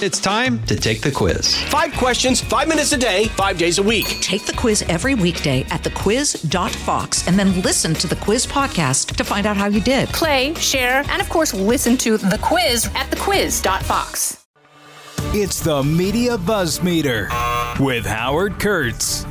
It's time to take the quiz. Five questions, five minutes a day, five days a week. Take the quiz every weekday at thequiz.fox and then listen to the quiz podcast to find out how you did. Play, share, and of course, listen to the quiz at thequiz.fox. It's the Media Buzz Meter with Howard Kurtz.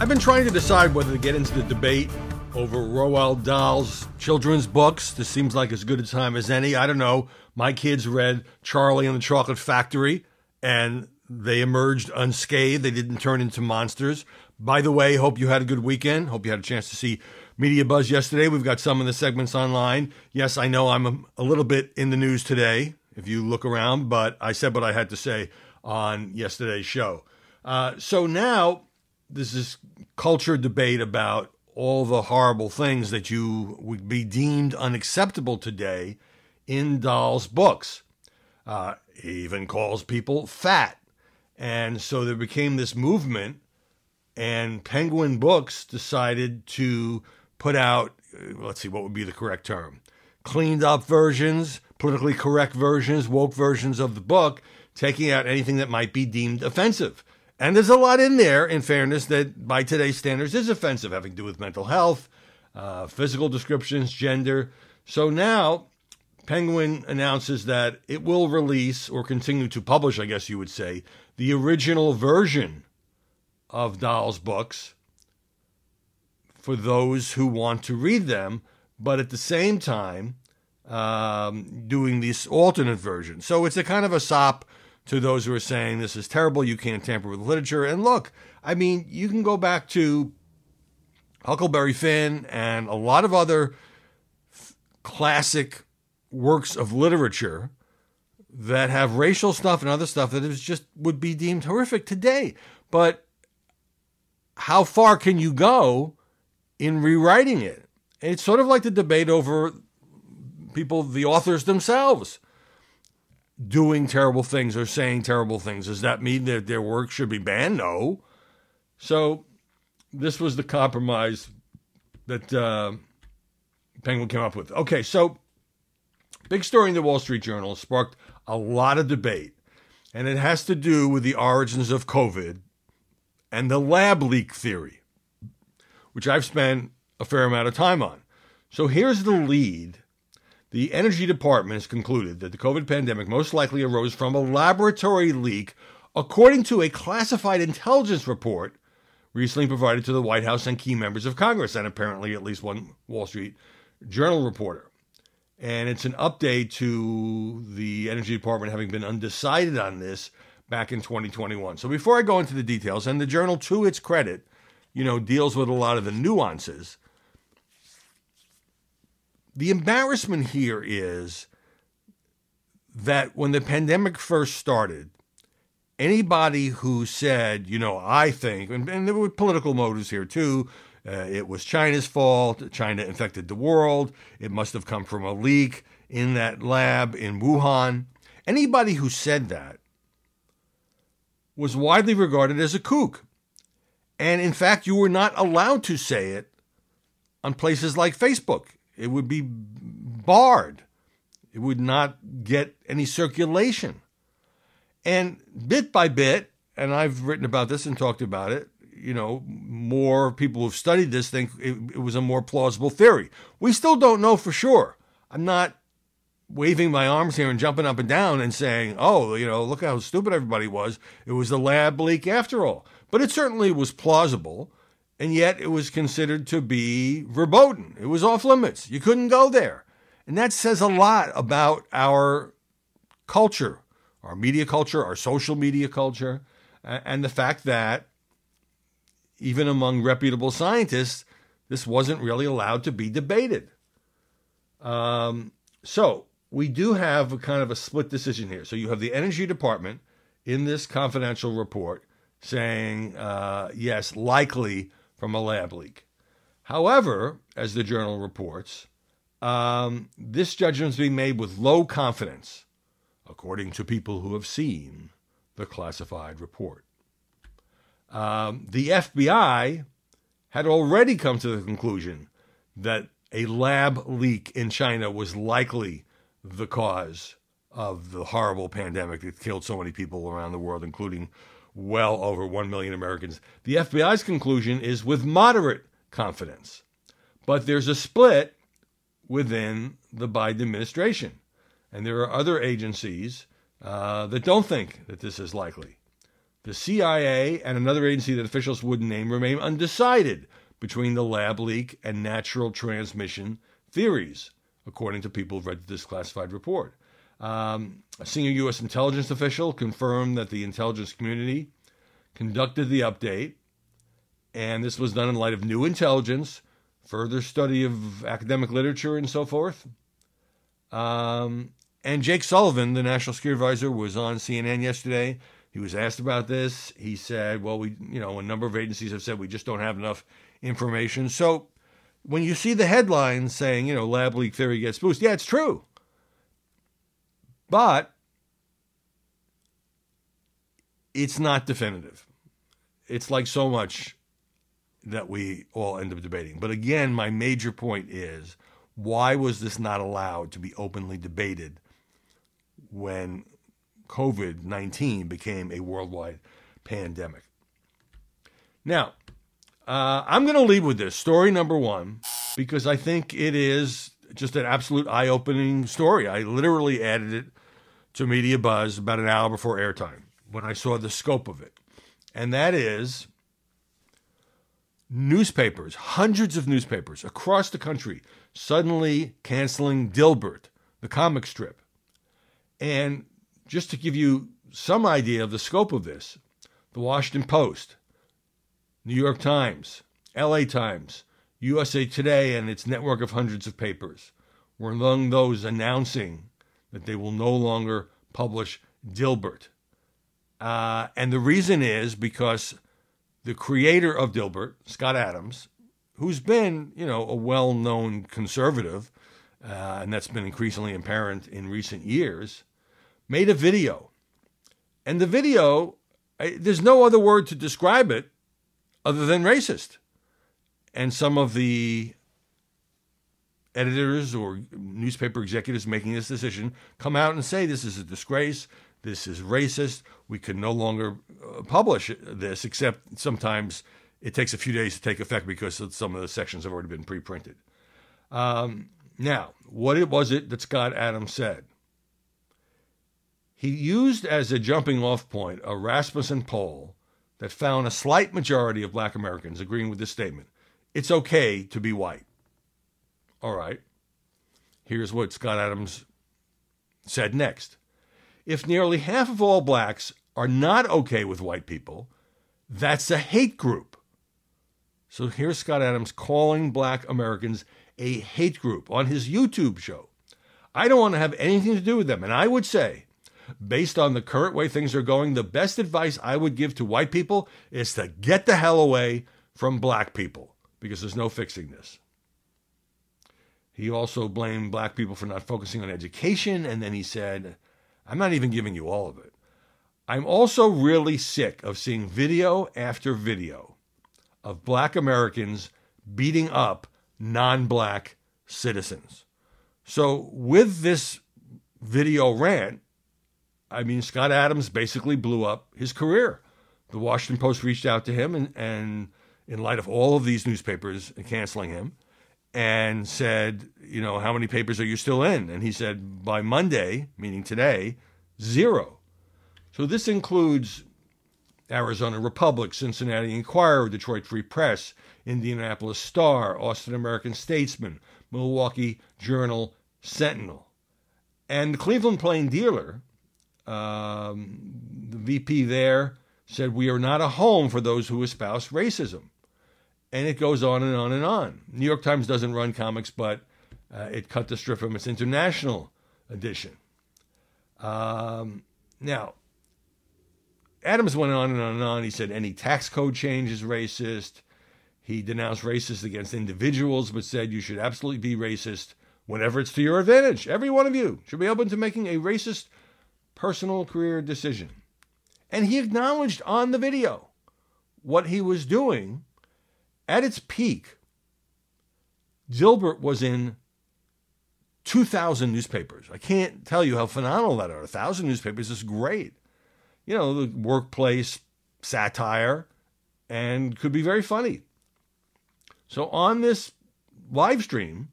I've been trying to decide whether to get into the debate over Roald Dahl's children's books. This seems like as good a time as any. I don't know. My kids read Charlie and the Chocolate Factory and they emerged unscathed. They didn't turn into monsters. By the way, hope you had a good weekend. Hope you had a chance to see Media Buzz yesterday. We've got some of the segments online. Yes, I know I'm a, little bit in the news today if you look around, but I said what I had to say on yesterday's show. Uh, so now there's this culture debate about all the horrible things that you would be deemed unacceptable today in Dahl's books. Uh, he even calls people fat. And so there became this movement, and Penguin Books decided to put out, uh, let's see, what would be the correct term? Cleaned up versions, politically correct versions, woke versions of the book, taking out anything that might be deemed offensive. And there's a lot in there, in fairness, that by today's standards is offensive, having to do with mental health, uh, physical descriptions, gender. So now Penguin announces that it will release or continue to publish, I guess you would say, the original version of Dahl's books for those who want to read them, but at the same time, um, doing this alternate version. So it's a kind of a sop to those who are saying this is terrible, you can't tamper with literature. And look, I mean, you can go back to Huckleberry Finn and a lot of other f- classic works of literature that have racial stuff and other stuff that is just would be deemed horrific today. But how far can you go in rewriting it? And it's sort of like the debate over people, the authors themselves, doing terrible things or saying terrible things. Does that mean that their work should be banned? No. So this was the compromise that uh, Penguin came up with. Okay, so Big story in the Wall Street Journal sparked a lot of debate, and it has to do with the origins of COVID and the lab leak theory, which I've spent a fair amount of time on. So here's the lead. The Energy Department has concluded that the COVID pandemic most likely arose from a laboratory leak, according to a classified intelligence report recently provided to the White House and key members of Congress, and apparently at least one Wall Street Journal reporter and it's an update to the Energy Department having been undecided on this back in 2021. So before I go into the details, and the journal, to its credit, you know, deals with a lot of the nuances. The embarrassment here is that when the pandemic first started, anybody who said, you know, I think, and, and there were political motives here too, uh, it was China's fault. China infected the world. It must have come from a leak in that lab in Wuhan. Anybody who said that was widely regarded as a kook. And in fact, you were not allowed to say it on places like Facebook. It would be barred, it would not get any circulation. And bit by bit, and I've written about this and talked about it, you know, more people who've studied this think it, it was a more plausible theory. We still don't know for sure. I'm not waving my arms here and jumping up and down and saying, oh, you know, look how stupid everybody was. It was a lab leak after all. But it certainly was plausible, and yet it was considered to be verboten. It was off limits. You couldn't go there. And that says a lot about our culture, our media culture, our social media culture, and the fact that even among reputable scientists, this wasn't really allowed to be debated. Um, so we do have a kind of a split decision here. So you have the Energy Department in this confidential report saying, uh, yes, likely from a lab leak. However, as the journal reports, um, this judgment is being made with low confidence, according to people who have seen the classified report. Um, the FBI had already come to the conclusion that a lab leak in China was likely the cause of the horrible pandemic that killed so many people around the world, including well over 1 million Americans. The FBI's conclusion is with moderate confidence. But there's a split within the Biden administration. And there are other agencies uh, that don't think that this is likely. The CIA and another agency that officials wouldn't name remain undecided between the lab leak and natural transmission theories, according to people who've read this classified report. Um, a senior U.S. intelligence official confirmed that the intelligence community conducted the update, and this was done in light of new intelligence, further study of academic literature, and so forth. Um, and Jake Sullivan, the national security advisor, was on CNN yesterday. He was asked about this. He said, "Well, we, you know, a number of agencies have said we just don't have enough information." So, when you see the headlines saying, you know, lab leak theory gets boosted, yeah, it's true. But it's not definitive. It's like so much that we all end up debating. But again, my major point is why was this not allowed to be openly debated when COVID 19 became a worldwide pandemic? Now, uh, I'm going to leave with this story number one because I think it is just an absolute eye opening story. I literally added it to Media Buzz about an hour before airtime when I saw the scope of it. And that is newspapers, hundreds of newspapers across the country, suddenly canceling Dilbert, the comic strip. And just to give you some idea of the scope of this, the Washington Post, New York Times, LA Times, USA Today, and its network of hundreds of papers were among those announcing that they will no longer publish Dilbert. Uh, and the reason is because the creator of Dilbert, Scott Adams, who's been, you know, a well-known conservative, uh, and that's been increasingly apparent in recent years, made a video. And the video, I, there's no other word to describe it other than racist. And some of the editors or newspaper executives making this decision come out and say this is a disgrace, this is racist, we can no longer uh, publish this, except sometimes it takes a few days to take effect because some of the sections have already been pre printed. Um, now, what it was it that Scott Adams said? He used as a jumping off point a Rasmussen poll that found a slight majority of black Americans agreeing with this statement. It's okay to be white. All right. Here's what Scott Adams said next. If nearly half of all blacks are not okay with white people, that's a hate group. So here's Scott Adams calling black Americans a hate group on his YouTube show. I don't want to have anything to do with them. And I would say, based on the current way things are going, the best advice I would give to white people is to get the hell away from black people because there's no fixing this. He also blamed black people for not focusing on education. And then he said, I'm not even giving you all of it. I'm also really sick of seeing video after video of black Americans beating up non black citizens. So, with this video rant, I mean, Scott Adams basically blew up his career. The Washington Post reached out to him, and, and in light of all of these newspapers canceling him, and said, you know, how many papers are you still in? And he said, by Monday, meaning today, zero. So this includes Arizona Republic, Cincinnati Enquirer, Detroit Free Press, Indianapolis Star, Austin American Statesman, Milwaukee Journal Sentinel. And the Cleveland Plain Dealer, um, the VP there, said, We are not a home for those who espouse racism and it goes on and on and on. New York Times doesn't run comics, but uh, it cut the strip from its international edition. Um, now, Adams went on and on and on. He said any tax code change is racist. He denounced racist against individuals, but said you should absolutely be racist whenever it's to your advantage. Every one of you should be open to making a racist personal career decision. And he acknowledged on the video what he was doing at its peak, Dilbert was in 2,000 newspapers. I can't tell you how phenomenal that are. A thousand newspapers is great. You know, the workplace satire and could be very funny. So on this live stream,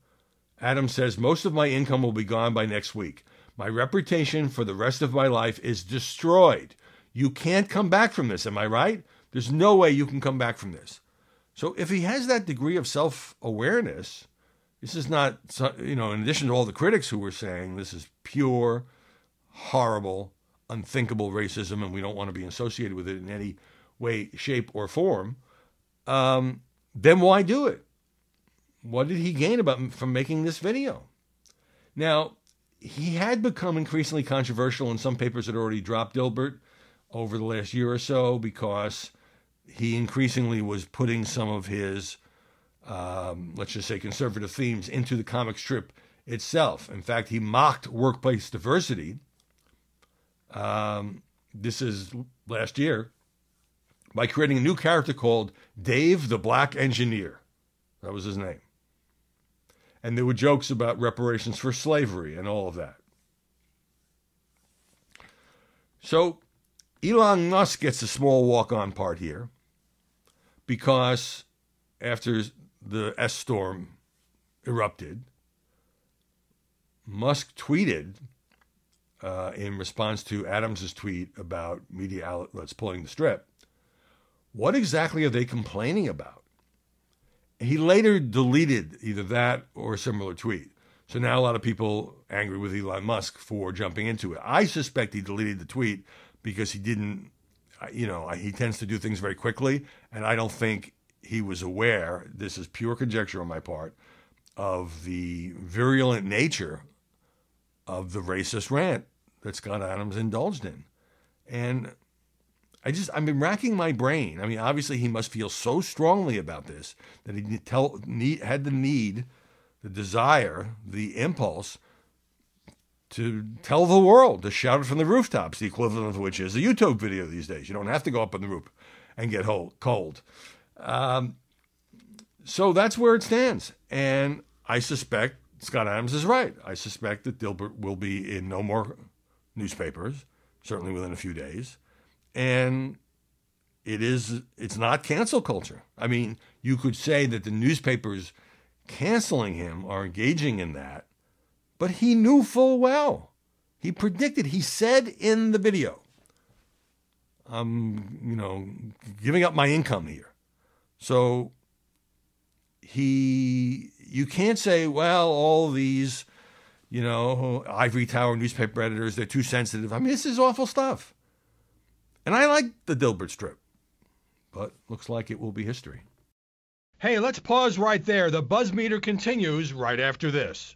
Adam says, Most of my income will be gone by next week. My reputation for the rest of my life is destroyed. You can't come back from this, am I right? There's no way you can come back from this. So if he has that degree of self awareness, this is not, you know, in addition to all the critics who were saying this is pure, horrible, unthinkable racism and we don't want to be associated with it in any way, shape, or form, um, then why do it? What did he gain about from making this video? Now, he had become increasingly controversial, and some papers had already dropped Dilbert over the last year or so because he increasingly was putting some of his, um, let's just say, conservative themes into the comic strip itself. In fact, he mocked workplace diversity. Um, this is last year by creating a new character called Dave the Black Engineer. That was his name. And there were jokes about reparations for slavery and all of that. So Elon Musk gets a small walk on part here because after the S storm erupted, Musk tweeted uh, in response to Adams's tweet about media outlets pulling the strip, what exactly are they complaining about? He later deleted either that or a similar tweet. So now a lot of people angry with Elon Musk for jumping into it. I suspect he deleted the tweet because he didn't, you know, he tends to do things very quickly, and I don't think he was aware. This is pure conjecture on my part of the virulent nature of the racist rant that Scott Adams indulged in, and I just I've been racking my brain. I mean, obviously he must feel so strongly about this that he tell, need, had the need, the desire, the impulse to tell the world, to shout it from the rooftops, the equivalent of which is a YouTube video these days. You don't have to go up on the roof and get cold. Um, so that's where it stands. And I suspect Scott Adams is right. I suspect that Dilbert will be in no more newspapers, certainly within a few days and it is it's not cancel culture. I mean, you could say that the newspapers canceling him are engaging in that, but he knew full well. He predicted, he said in the video, I'm, you know, giving up my income here. So he you can't say, well, all these, you know, ivory tower newspaper editors, they're too sensitive. I mean, this is awful stuff. And I like the Dilbert strip, but looks like it will be history. Hey, let's pause right there. The buzz meter continues right after this.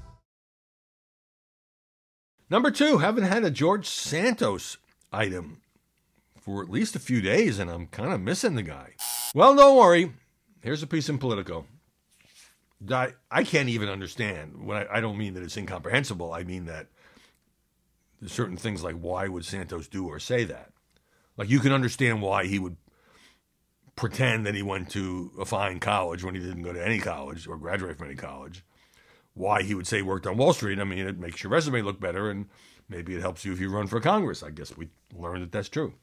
Number two, haven't had a George Santos item for at least a few days, and I'm kind of missing the guy. Well, don't worry. Here's a piece in Politico. I, I can't even understand. When I, I don't mean that it's incomprehensible. I mean that there's certain things like why would Santos do or say that? Like you can understand why he would pretend that he went to a fine college when he didn't go to any college or graduate from any college why he would say he worked on Wall Street. I mean, it makes your resume look better, and maybe it helps you if you run for Congress. I guess we learned that that's true.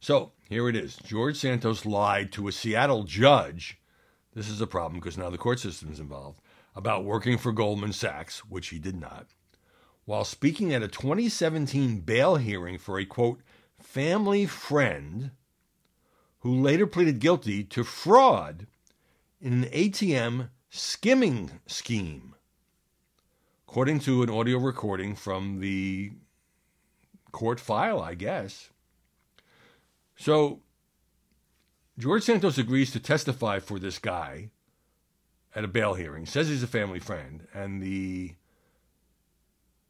So here it is George Santos lied to a Seattle judge. This is a problem because now the court system is involved about working for Goldman Sachs, which he did not, while speaking at a 2017 bail hearing for a quote, family friend who later pleaded guilty to fraud in an ATM skimming scheme. According to an audio recording from the court file, I guess. So, George Santos agrees to testify for this guy at a bail hearing. Says he's a family friend, and the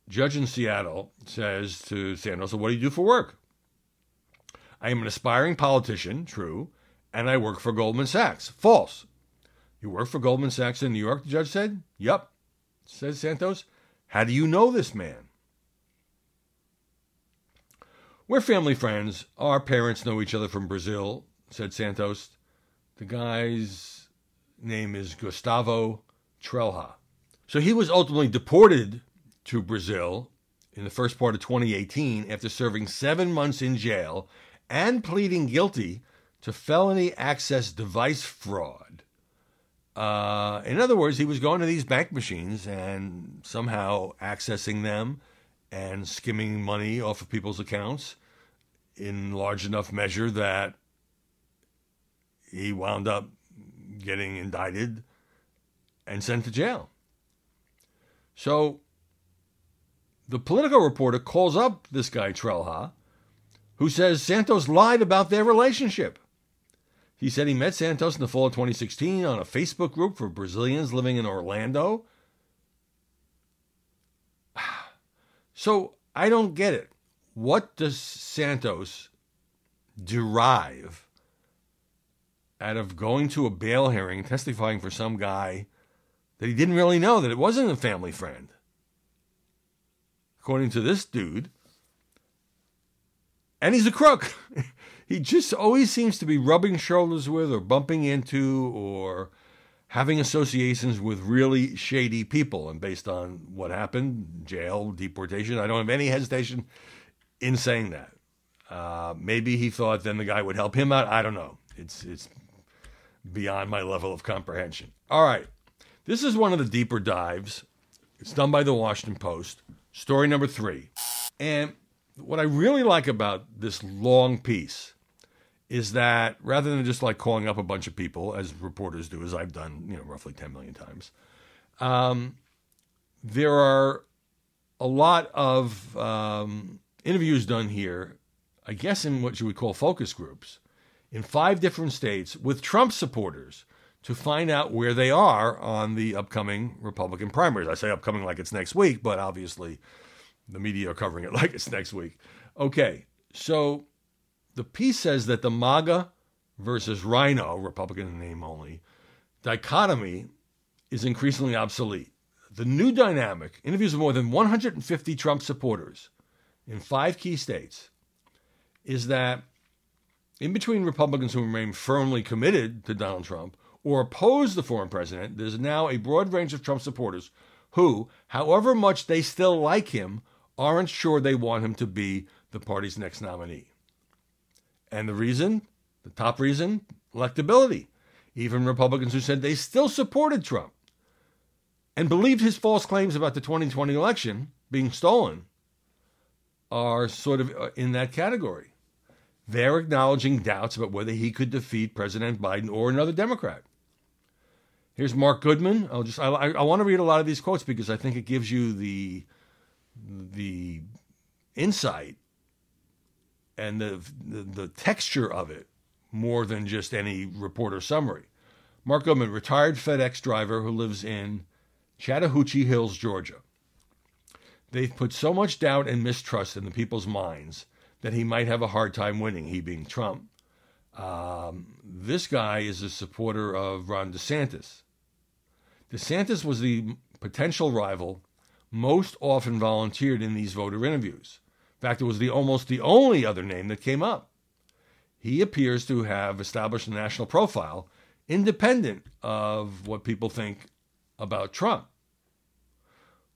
judge in Seattle says to Santos, So, "What do you do for work?" I am an aspiring politician, true, and I work for Goldman Sachs. False. You work for Goldman Sachs in New York, the judge said. Yup, says Santos. How do you know this man? We're family friends. Our parents know each other from Brazil, said Santos. The guy's name is Gustavo Trelha. So he was ultimately deported to Brazil in the first part of 2018 after serving seven months in jail and pleading guilty to felony access device fraud. Uh, in other words, he was going to these bank machines and somehow accessing them and skimming money off of people's accounts in large enough measure that he wound up getting indicted and sent to jail. So the political reporter calls up this guy Trelha, who says Santos lied about their relationship. He said he met Santos in the fall of 2016 on a Facebook group for Brazilians living in Orlando. So I don't get it. What does Santos derive out of going to a bail hearing, testifying for some guy that he didn't really know, that it wasn't a family friend? According to this dude, and he's a crook. he just always seems to be rubbing shoulders with or bumping into or having associations with really shady people. And based on what happened, jail, deportation, I don't have any hesitation in saying that. Uh, maybe he thought then the guy would help him out. I don't know. It's it's beyond my level of comprehension. All right, this is one of the deeper dives. It's done by the Washington Post. Story number three, and what I really like about this long piece is that rather than just like calling up a bunch of people, as reporters do, as I've done, you know, roughly 10 million times, um, there are a lot of um, interviews done here, I guess in what you would call focus groups, in five different states with Trump supporters to find out where they are on the upcoming Republican primaries. I say upcoming like it's next week, but obviously the media are covering it like it's next week. Okay, so the piece says that the MAGA versus RINO, Republican name only, dichotomy is increasingly obsolete. The new dynamic, interviews with more than 150 Trump supporters in five key states, is that in between Republicans who remain firmly committed to Donald Trump or oppose the foreign president, there's now a broad range of Trump supporters who, however much they still like him, aren't sure they want him to be the party's next nominee. And the reason, the top reason, electability. Even Republicans who said they still supported Trump and believed his false claims about the 2020 election being stolen are sort of uh, in that category. They're acknowledging doubts about whether he could defeat President Biden or another Democrat. Here's Mark Goodman. I'll just I, I want to read a lot of these quotes because I think it gives you the the insight and the, the, the texture of it more than just any reporter summary. Mark Goodman, retired FedEx driver who lives in Chattahoochee Hills, Georgia. They've put so much doubt and mistrust in the people's minds that he might have a hard time winning, he being Trump. Um, this guy is a supporter of Ron DeSantis. DeSantis was the potential rival most often volunteered in these voter interviews. In fact, it was the almost the only other name that came up. He appears to have established a national profile independent of what people think about Trump.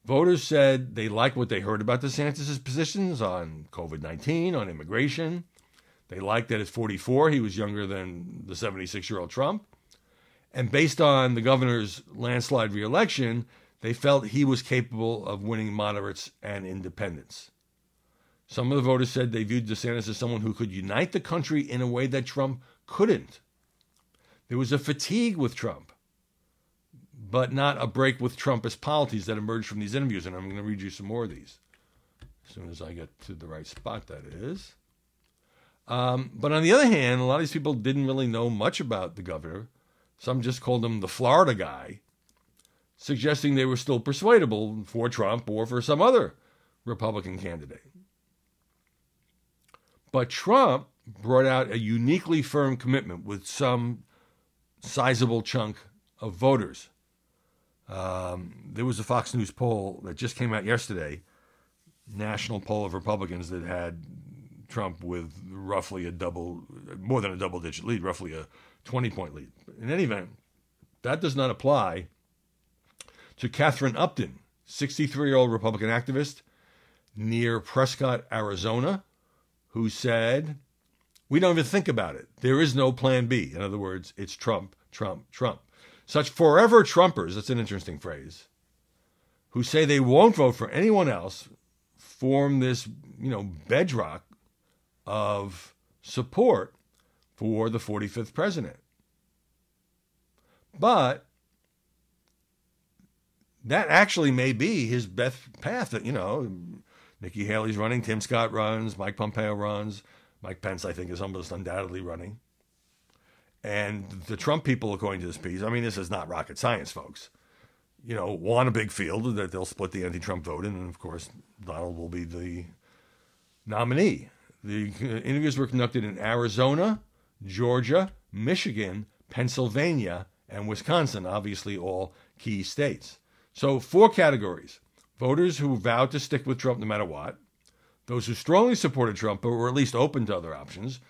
Voters said they liked what they heard about DeSantis' positions on COVID 19, on immigration. They liked that at 44, he was younger than the 76 year old Trump. And based on the governor's landslide reelection, they felt he was capable of winning moderates and independents. Some of the voters said they viewed DeSantis as someone who could unite the country in a way that Trump couldn't. There was a fatigue with Trump, but not a break with Trumpist policies that emerged from these interviews. And I'm going to read you some more of these as soon as I get to the right spot, that is. Um, but on the other hand, a lot of these people didn't really know much about the governor. Some just called him the Florida guy suggesting they were still persuadable for Trump or for some other Republican candidate. But Trump brought out a uniquely firm commitment with some sizable chunk of voters. Um, there was a Fox News poll that just came out yesterday, national poll of Republicans that had Trump with roughly a double, more than a double digit lead, roughly a 20 point lead. In any event, that does not apply to Catherine Upton, 63 year old Republican activist near Prescott, Arizona, who said, We don't even think about it. There is no plan B. In other words, it's Trump, Trump, Trump. Such forever Trumpers, that's an interesting phrase, who say they won't vote for anyone else, form this, you know, bedrock of support for the 45th president. But that actually may be his best path. You know, Nikki Haley's running, Tim Scott runs, Mike Pompeo runs, Mike Pence I think is almost undoubtedly running, and the Trump people, according to this piece, I mean, this is not rocket science, folks. You know, want a big field that they'll split the anti-Trump vote, in, and of course Donald will be the nominee. The interviews were conducted in Arizona, Georgia, Michigan, Pennsylvania, and Wisconsin, obviously all key states. So, four categories voters who vowed to stick with Trump no matter what, those who strongly supported Trump but were at least open to other options,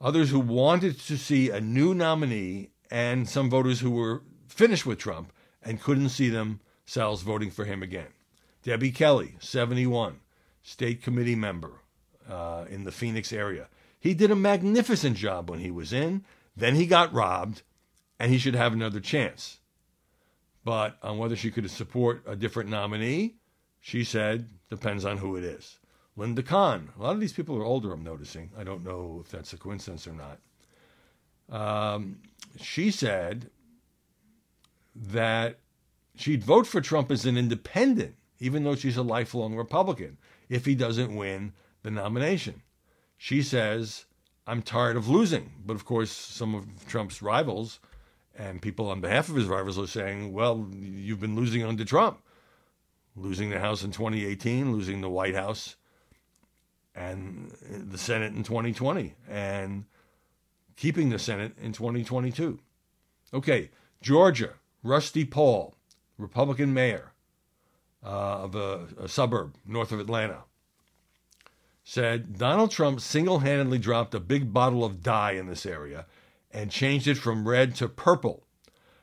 others who wanted to see a new nominee, and some voters who were finished with Trump and couldn't see themselves voting for him again. Debbie Kelly, 71, state committee member uh, in the Phoenix area. He did a magnificent job when he was in. Then he got robbed, and he should have another chance. But on whether she could support a different nominee, she said, depends on who it is. Linda Kahn. A lot of these people are older, I'm noticing. I don't know if that's a coincidence or not. Um, she said that she'd vote for Trump as an independent, even though she's a lifelong Republican, if he doesn't win the nomination. She says, I'm tired of losing. But of course, some of Trump's rivals and people on behalf of his rivals are saying, well, you've been losing under Trump. Losing the House in 2018, losing the White House and the Senate in 2020, and keeping the Senate in 2022. Okay, Georgia, Rusty Paul, Republican mayor uh, of a, a suburb north of Atlanta, said Donald Trump single handedly dropped a big bottle of dye in this area and changed it from red to purple.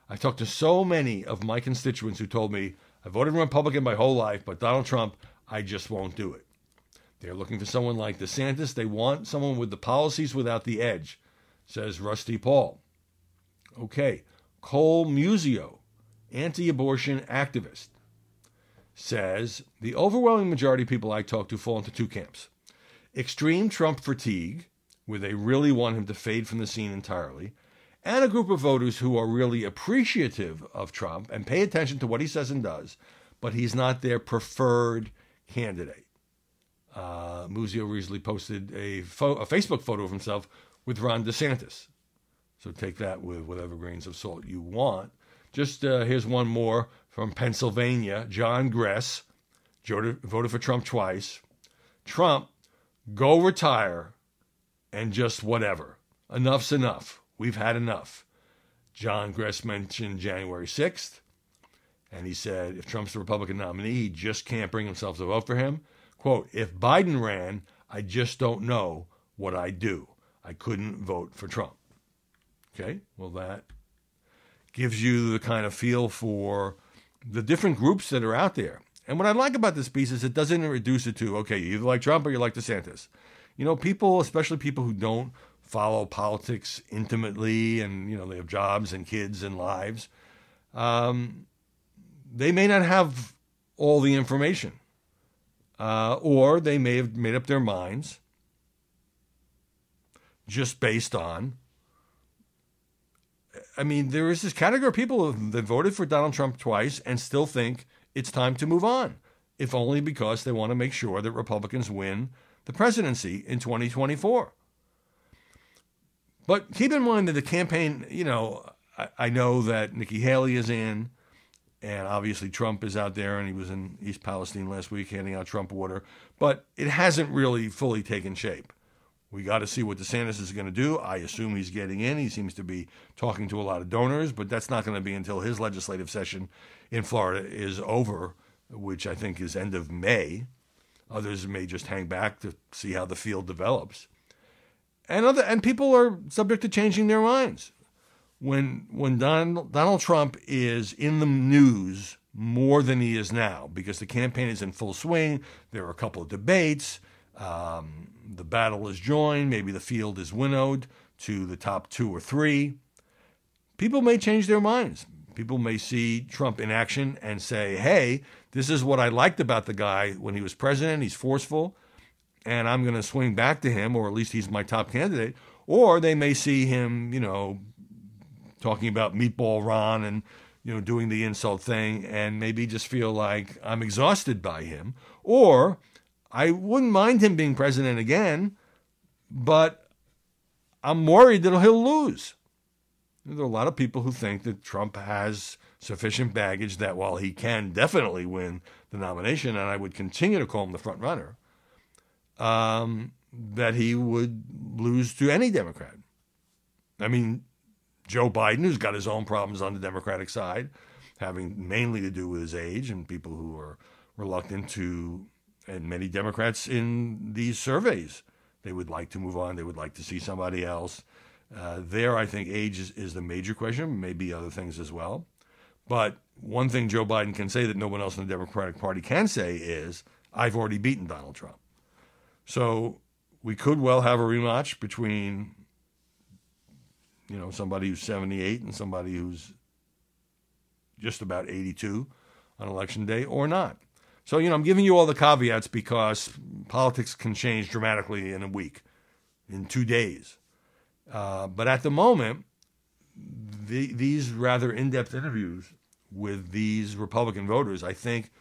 I talked to so many of my constituents who told me, I voted Republican my whole life, but Donald Trump, I just won't do it. They're looking for someone like DeSantis. They want someone with the policies without the edge, says Rusty Paul. Okay, Cole Muzio, anti abortion activist, says the overwhelming majority of people I talk to fall into two camps extreme Trump fatigue, where they really want him to fade from the scene entirely, and a group of voters who are really appreciative of Trump and pay attention to what he says and does, but he's not their preferred candidate. Uh, Muzio recently posted a, fo- a Facebook photo of himself with Ron DeSantis. So take that with whatever grains of salt you want. Just uh, here's one more from Pennsylvania. John Gress voted for Trump twice. Trump, go retire and just whatever. Enough's enough. We've had enough. John Gress mentioned January 6th, and he said if Trump's the Republican nominee, he just can't bring himself to vote for him. Quote, if Biden ran, I just don't know what I'd do. I couldn't vote for Trump. Okay, well, that gives you the kind of feel for the different groups that are out there. And what I like about this piece is it doesn't reduce it to, okay, you either like Trump or you like DeSantis. You know, people, especially people who don't follow politics intimately and, you know, they have jobs and kids and lives, um, they may not have all the information. Uh, or they may have made up their minds just based on. I mean, there is this category of people that voted for Donald Trump twice and still think it's time to move on, if only because they want to make sure that Republicans win the presidency in 2024. But keep in mind that the campaign, you know, I, I know that Nikki Haley is in, And obviously, Trump is out there, and he was in East Palestine last week handing out Trump water. But it hasn't really fully taken shape. We got to see what DeSantis is going to do. I assume he's getting in. He seems to be talking to a lot of donors, but that's not going to be until his legislative session in Florida is over, which I think is end of May. Others may just hang back to see how the field develops. And other and people are subject to changing their minds. When when Donald, Donald Trump is in the news more than he is now because the campaign is in full swing. There are a couple of debates. Um, the battle is joined. Maybe the field is winnowed to the top two or three. People may change their minds. People may see Trump in action and say, hey, this is what I liked about the guy when he was president. He's forceful, and I'm going to swing back to him, or at least he's my top candidate. Or they may see him, you know, talking about Meatball Ron and, you know, doing the insult thing, and maybe just feel like I'm exhausted by him. Or I wouldn't mind him being president again, but I'm worried that he'll lose. There are a lot of people who think that Trump has sufficient baggage that while he can definitely win the nomination, and I would continue to call him the front runner, um, that he would lose to any Democrat. I mean, Joe Biden, who's got his own problems on the Democratic side, having mainly to do with his age and people who are reluctant to and many Democrats in these surveys. They would like to move on. They would like to see somebody else. Uh, there, I think age is, is the major question, maybe other things as well. But one thing Joe Biden can say that no one else in the Democratic Party can say is, I've already beaten Donald Trump. So we could well have a rematch between, you know, somebody who's 78 and somebody who's just about 82 on election day or not. So, you know, I'm giving you all the caveats because politics can change dramatically in a week, in two days. Uh, but at the moment, the, these rather in depth interviews with these Republican voters, I think,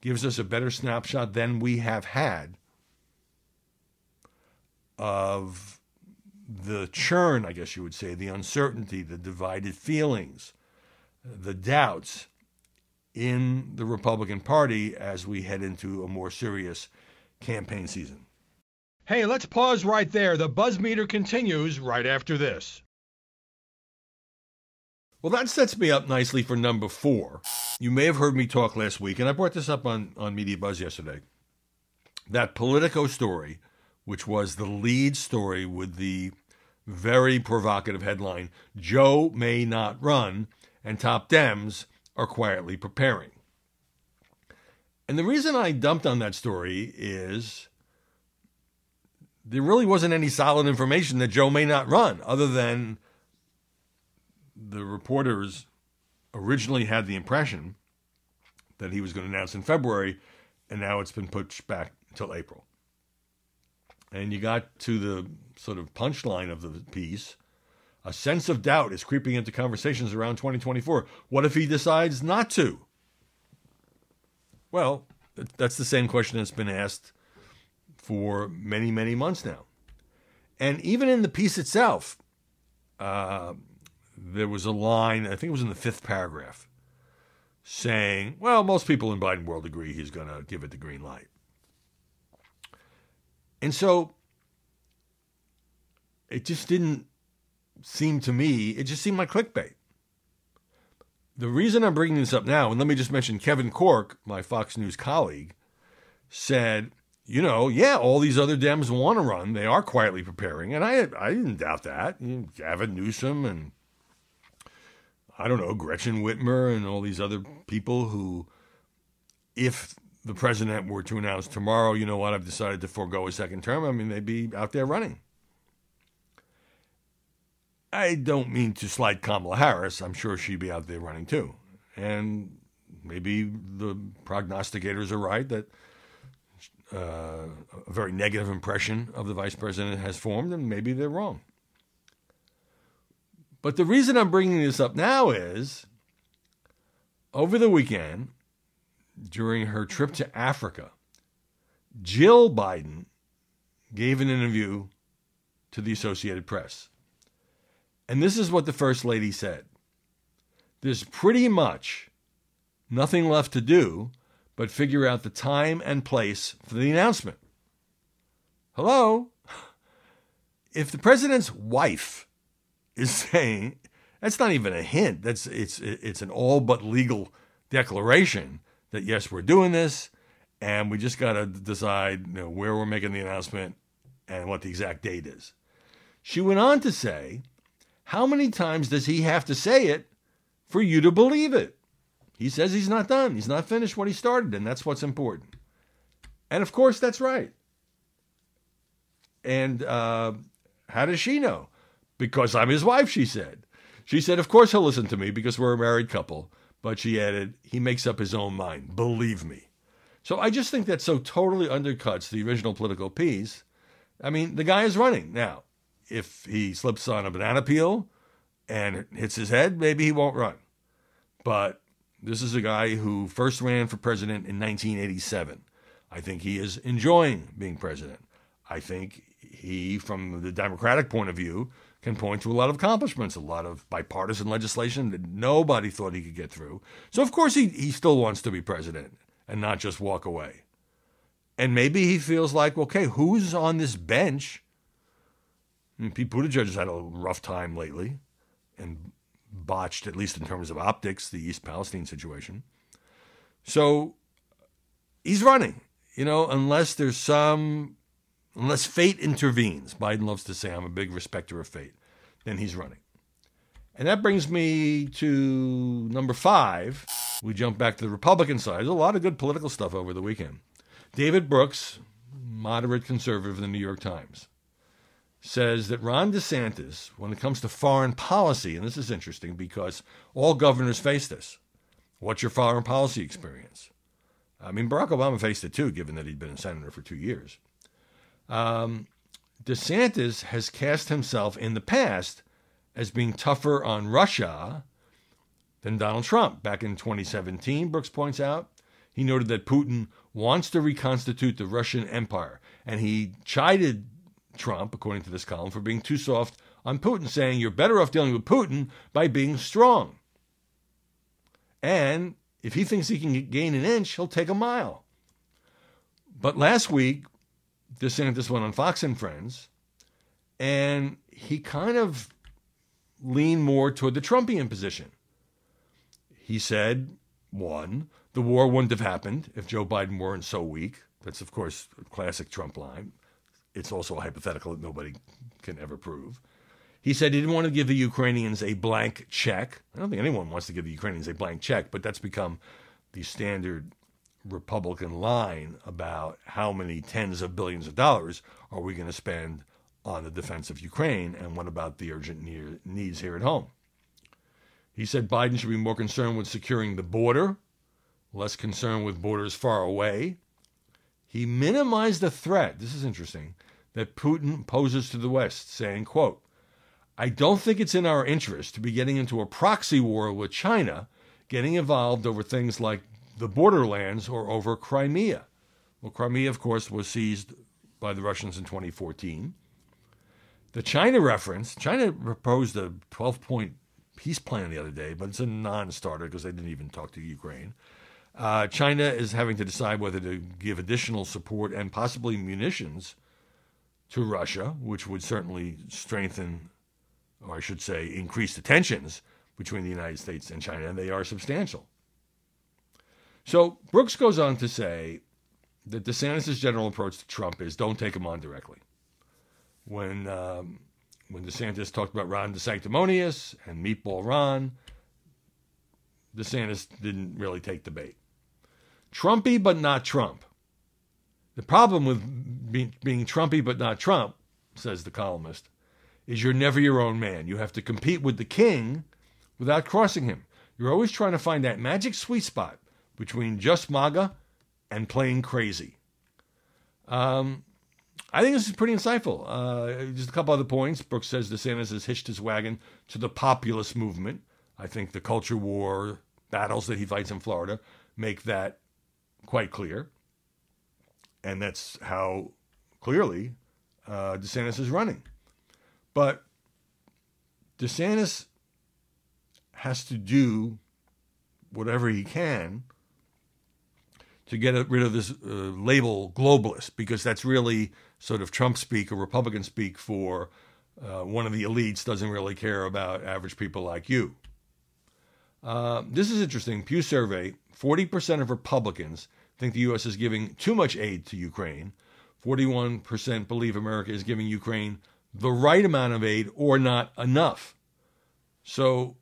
gives us a better snapshot than we have had of the churn, I guess you would say, the uncertainty, the divided feelings, the doubts in the Republican Party as we head into a more serious campaign season. Hey, let's pause right there. The buzz meter continues right after this. Well, that sets me up nicely for number four. You may have heard me talk last week, and I brought this up on, on Media Buzz yesterday. That Politico story, which was the lead story with the very provocative headline Joe may not run, and top Dems are quietly preparing. And the reason I dumped on that story is there really wasn't any solid information that Joe may not run, other than the reporters originally had the impression that he was going to announce in February, and now it's been pushed back until April. And you got to the sort of punchline of the piece, a sense of doubt is creeping into conversations around 2024. What if he decides not to? Well, that's the same question that's been asked for many, many months now. And even in the piece itself, uh, there was a line, I think it was in the fifth paragraph, saying, well, most people in Biden world agree he's going to give it the green light. And so it just didn't seem to me, it just seemed like clickbait. The reason I'm bringing this up now, and let me just mention Kevin Corke, my Fox News colleague, said, you know, yeah, all these other Dems want to run. They are quietly preparing. And I, I didn't doubt that. Gavin Newsom and I don't know, Gretchen Whitmer and all these other people who, if the president were to announce tomorrow, you know what, I've decided to forego a second term, I mean, they'd be out there running. I don't mean to slight Kamala Harris. I'm sure she'd be out there running too. And maybe the prognosticators are right that uh, a very negative impression of the vice president has formed, and maybe they're wrong. But the reason I'm bringing this up now is over the weekend, during her trip to Africa, Jill Biden gave an interview to the Associated Press. And this is what the First Lady said There's pretty much nothing left to do but figure out the time and place for the announcement. Hello? If the president's wife is saying that's not even a hint. That's it's it's an all but legal declaration that yes, we're doing this, and we just got to decide you know, where we're making the announcement and what the exact date is. She went on to say, "How many times does he have to say it for you to believe it?" He says he's not done. He's not finished what he started, and that's what's important. And of course, that's right. And uh, how does she know? Because I'm his wife, she said. She said, Of course he'll listen to me because we're a married couple. But she added, He makes up his own mind. Believe me. So I just think that so totally undercuts the original political piece. I mean, the guy is running. Now, if he slips on a banana peel and hits his head, maybe he won't run. But this is a guy who first ran for president in 1987. I think he is enjoying being president. I think he, from the Democratic point of view, can point to a lot of accomplishments, a lot of bipartisan legislation that nobody thought he could get through. So, of course, he, he still wants to be president and not just walk away. And maybe he feels like, okay, who's on this bench? I mean, Pete Buttigieg has had a rough time lately and botched, at least in terms of optics, the East Palestine situation. So he's running, you know, unless there's some unless fate intervenes. Biden loves to say, I'm a big respecter of fate. Then he's running. And that brings me to number five. We jump back to the Republican side. There's a lot of good political stuff over the weekend. David Brooks, moderate conservative in the New York Times, says that Ron DeSantis, when it comes to foreign policy, and this is interesting because all governors face this. What's your foreign policy experience? I mean, Barack Obama faced it too, given that he'd been a senator for two years. Um, DeSantis has cast himself in the past as being tougher on Russia than Donald Trump. Back in 2017, Brooks points out, he noted that Putin wants to reconstitute the Russian Empire, and he chided Trump, according to this column, for being too soft on Putin, saying you're better off dealing with Putin by being strong. And if he thinks he can gain an inch, he'll take a mile. But last week, DeSantis went on Fox and Friends, and he kind of leaned more toward the Trumpian position. He said, one, the war wouldn't have happened if Joe Biden weren't so weak. That's, of course, a classic Trump line. It's also a hypothetical that nobody can ever prove. He said he didn't want to give the Ukrainians a blank check. I don't think anyone wants to give the Ukrainians a blank check, but that's become the standard Republican line about how many tens of billions of dollars are we going to spend on the defense of Ukraine and what about the urgent needs here at home. He said Biden should be more concerned with securing the border, less concerned with borders far away. He minimized the threat, this is interesting, that Putin poses to the West, saying, quote, I don't think it's in our interest to be getting into a proxy war with China, getting involved over things like the borderlands or over Crimea. Well, Crimea, of course, was seized by the Russians in 2014. The China reference, China proposed a 12 point peace plan the other day, but it's a non starter because they didn't even talk to Ukraine. Uh, China is having to decide whether to give additional support and possibly munitions to Russia, which would certainly strengthen, or I should say, increase the tensions between the United States and China, and they are substantial. So Brooks goes on to say that DeSantis' general approach to Trump is don't take him on directly. When um, when DeSantis talked about Ron DeSanctimonious and Meatball Ron, DeSantis didn't really take the bait. Trumpy but not Trump. The problem with being, being Trumpy but not Trump, says the columnist, is you're never your own man. You have to compete with the king without crossing him. You're always trying to find that magic sweet spot between just MAGA and playing crazy. Um, I think this is pretty insightful. Uh, just a couple other points. Brooks says DeSantis has hitched his wagon to the populist movement. I think the culture war battles that he fights in Florida make that quite clear. And that's how clearly uh, DeSantis is running. But DeSantis has to do whatever he can to get rid of this uh, label globalist because that's really sort of Trump speak or Republican speak for uh, one of the elites doesn't really care about average people like you. Uh, this is interesting. Pew survey 40% of Republicans think the U.S. is giving too much aid to Ukraine. 41% believe America is giving Ukraine the right amount of aid or not enough. So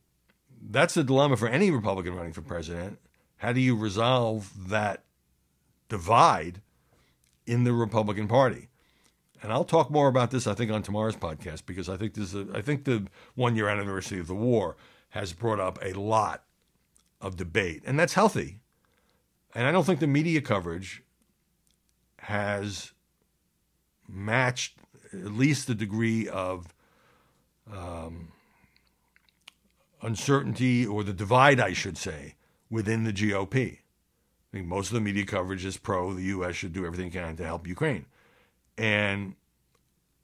that's the dilemma for any Republican running for president. How do you resolve that divide in the Republican Party? And I'll talk more about this, I think, on tomorrow's podcast because I think this is a, I think the one year anniversary of the war has brought up a lot of debate, and that's healthy. And I don't think the media coverage has matched at least the degree of um, uncertainty or the divide, I should say, within the GOP. I think most of the media coverage is pro the U.S. should do everything it can to help Ukraine. And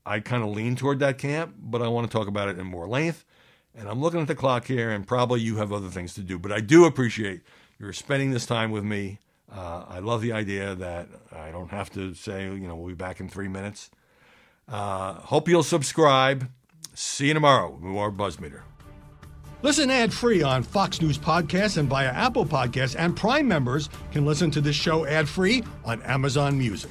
I kind of lean toward that camp, but I want to talk about it in more length. And I'm looking at the clock here, and probably you have other things to do. But I do appreciate you're spending this time with me. Uh, I love the idea that I don't have to say, you know, we'll be back in three minutes. Uh, hope you'll subscribe. See you tomorrow more Buzzmeter. Listen ad free on Fox News Podcasts and via Apple Podcasts, and Prime members can listen to this show ad free on Amazon Music.